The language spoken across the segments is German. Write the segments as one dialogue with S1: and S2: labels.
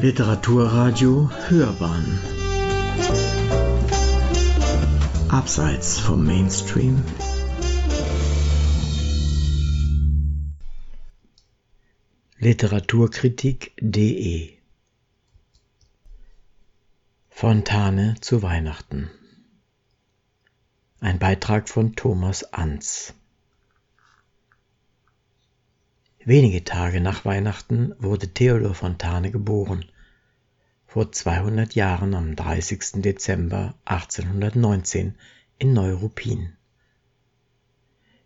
S1: Literaturradio Hörbahn. Abseits vom Mainstream. Literaturkritik.de Fontane zu Weihnachten. Ein Beitrag von Thomas Anz Wenige Tage nach Weihnachten wurde Theodor Fontane geboren, vor 200 Jahren am 30. Dezember 1819 in Neuruppin.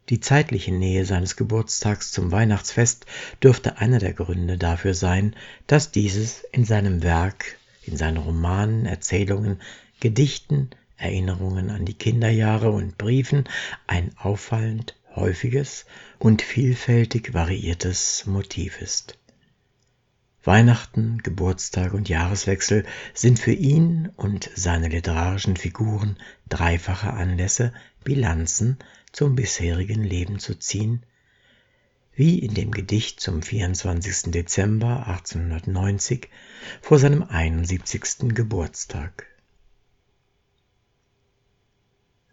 S1: Die zeitliche Nähe seines Geburtstags zum Weihnachtsfest dürfte einer der Gründe dafür sein, dass dieses in seinem Werk, in seinen Romanen, Erzählungen, Gedichten, Erinnerungen an die Kinderjahre und Briefen ein auffallend häufiges und vielfältig variiertes Motiv ist. Weihnachten, Geburtstag und Jahreswechsel sind für ihn und seine literarischen Figuren dreifache Anlässe, Bilanzen zum bisherigen Leben zu ziehen, wie in dem Gedicht zum 24. Dezember 1890 vor seinem 71. Geburtstag.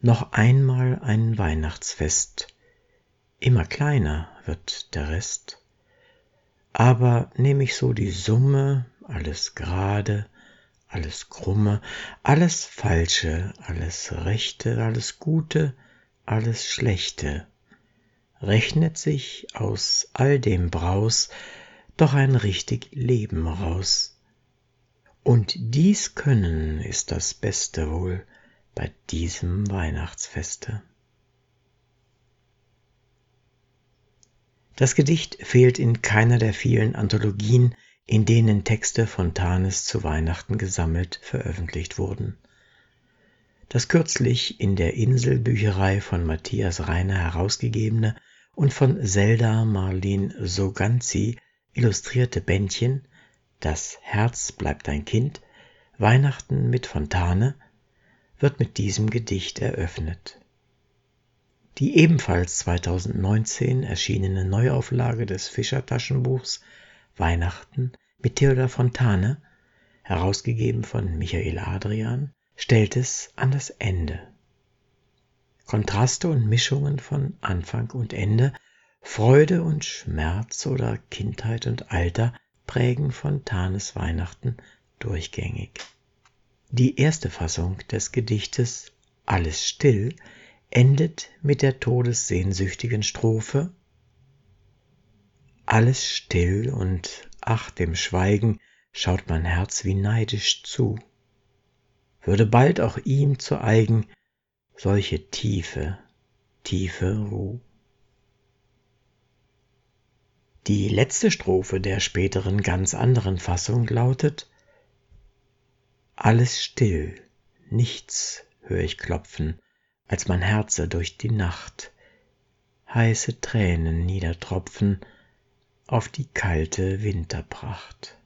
S1: Noch einmal ein Weihnachtsfest, Immer kleiner wird der Rest. Aber nehm ich so die Summe, alles gerade, alles krumme, alles falsche, alles rechte, alles gute, alles schlechte, rechnet sich aus all dem Braus doch ein richtig Leben raus. Und dies können ist das Beste wohl bei diesem Weihnachtsfeste. Das Gedicht fehlt in keiner der vielen Anthologien, in denen Texte Fontanes zu Weihnachten gesammelt veröffentlicht wurden. Das kürzlich in der Inselbücherei von Matthias Reiner herausgegebene und von Zelda Marlin Soganzi illustrierte Bändchen Das Herz bleibt ein Kind, Weihnachten mit Fontane, wird mit diesem Gedicht eröffnet. Die ebenfalls 2019 erschienene Neuauflage des Fischer Taschenbuchs Weihnachten mit Theodor Fontane, herausgegeben von Michael Adrian, stellt es an das Ende. Kontraste und Mischungen von Anfang und Ende, Freude und Schmerz oder Kindheit und Alter prägen Fontanes Weihnachten durchgängig. Die erste Fassung des Gedichtes Alles still endet mit der todessehnsüchtigen Strophe Alles still und ach dem Schweigen schaut mein Herz wie neidisch zu, würde bald auch ihm zu eigen solche tiefe, tiefe Ruh. Die letzte Strophe der späteren ganz anderen Fassung lautet Alles still, nichts hör ich klopfen, als mein Herze durch die Nacht heiße Tränen niedertropfen auf die kalte Winterpracht.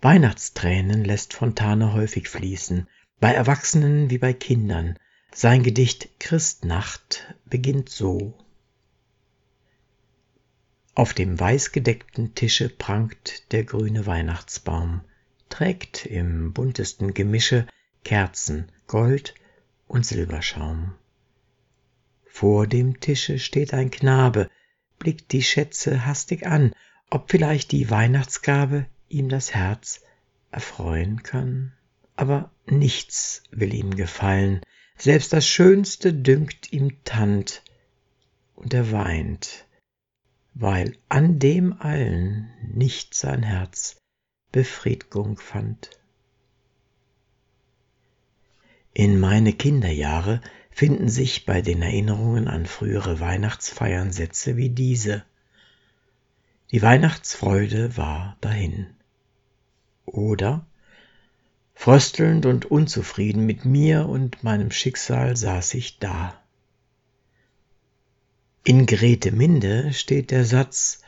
S1: Weihnachtstränen lässt Fontane häufig fließen, bei Erwachsenen wie bei Kindern. Sein Gedicht Christnacht beginnt so. Auf dem weißgedeckten Tische prangt der grüne Weihnachtsbaum, trägt im buntesten Gemische Kerzen, Gold und Silberschaum. Vor dem Tische steht ein Knabe, blickt die Schätze hastig an, ob vielleicht die Weihnachtsgabe ihm das Herz erfreuen kann. Aber nichts will ihm gefallen, selbst das Schönste dünkt ihm Tand, und er weint, weil an dem allen nicht sein Herz Befriedigung fand. In meine Kinderjahre finden sich bei den Erinnerungen an frühere Weihnachtsfeiern Sätze wie diese. Die Weihnachtsfreude war dahin. Oder Fröstelnd und unzufrieden mit mir und meinem Schicksal saß ich da. In Grete Minde steht der Satz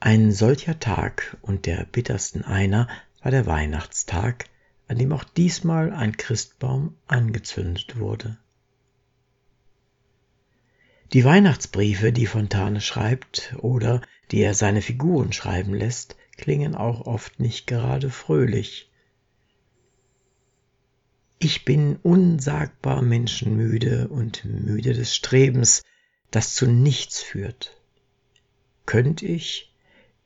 S1: Ein solcher Tag und der bittersten einer war der Weihnachtstag, an dem auch diesmal ein Christbaum angezündet wurde. Die Weihnachtsbriefe, die Fontane schreibt oder die er seine Figuren schreiben lässt, klingen auch oft nicht gerade fröhlich. Ich bin unsagbar menschenmüde und müde des Strebens, das zu nichts führt. Könnt ich,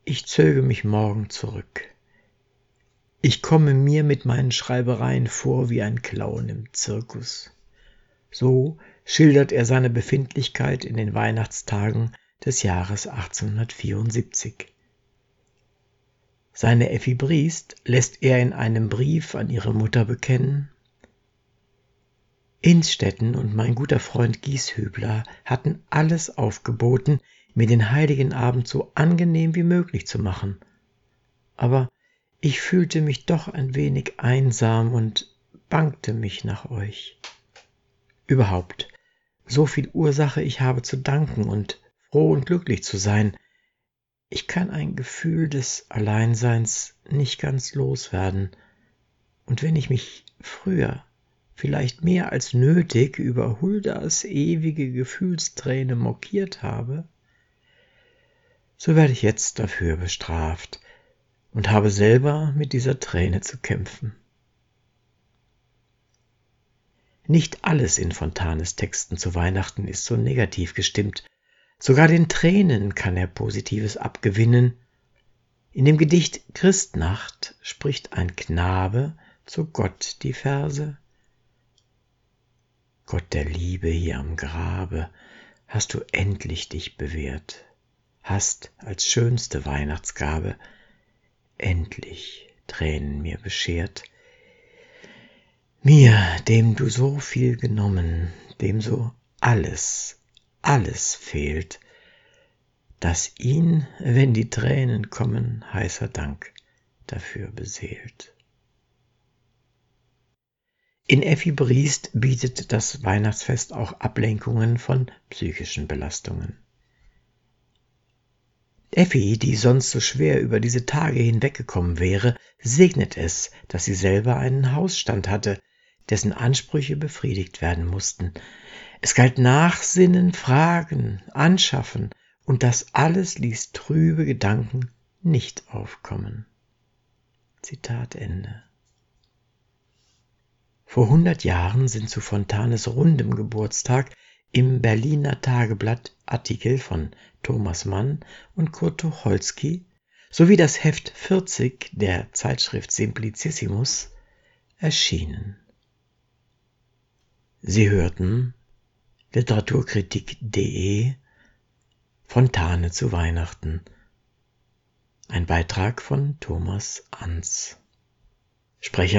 S1: ich zöge mich morgen zurück. Ich komme mir mit meinen Schreibereien vor wie ein Clown im Zirkus. So schildert er seine Befindlichkeit in den Weihnachtstagen des Jahres 1874. Seine Effi Briest lässt er in einem Brief an ihre Mutter bekennen, Innstetten und mein guter Freund Gieshübler hatten alles aufgeboten, mir den heiligen Abend so angenehm wie möglich zu machen. Aber ich fühlte mich doch ein wenig einsam und bangte mich nach euch. Überhaupt, so viel Ursache ich habe zu danken und froh und glücklich zu sein. Ich kann ein Gefühl des Alleinseins nicht ganz loswerden, und wenn ich mich früher vielleicht mehr als nötig über Huldas ewige Gefühlsträne mokiert habe, so werde ich jetzt dafür bestraft und habe selber mit dieser Träne zu kämpfen. Nicht alles in Fontanes Texten zu Weihnachten ist so negativ gestimmt. Sogar den Tränen kann er Positives abgewinnen. In dem Gedicht Christnacht spricht ein Knabe zu Gott die Verse. Gott der Liebe hier am Grabe, hast du endlich dich bewährt, hast als schönste Weihnachtsgabe endlich Tränen mir beschert. Mir, dem du so viel genommen, dem so alles, alles fehlt, dass ihn, wenn die Tränen kommen, heißer Dank dafür beseelt. In Effi Briest bietet das Weihnachtsfest auch Ablenkungen von psychischen Belastungen. Effi, die sonst so schwer über diese Tage hinweggekommen wäre, segnet es, dass sie selber einen Hausstand hatte, dessen Ansprüche befriedigt werden mussten. Es galt Nachsinnen, Fragen, Anschaffen, und das alles ließ trübe Gedanken nicht aufkommen. Zitat Ende. Vor hundert Jahren sind zu Fontanes rundem Geburtstag im Berliner Tageblatt Artikel von Thomas Mann und Kurt Tucholsky sowie das Heft 40 der Zeitschrift Simplicissimus erschienen. Sie hörten Literaturkritik.de Fontane zu Weihnachten. Ein Beitrag von Thomas Ans. Sprecher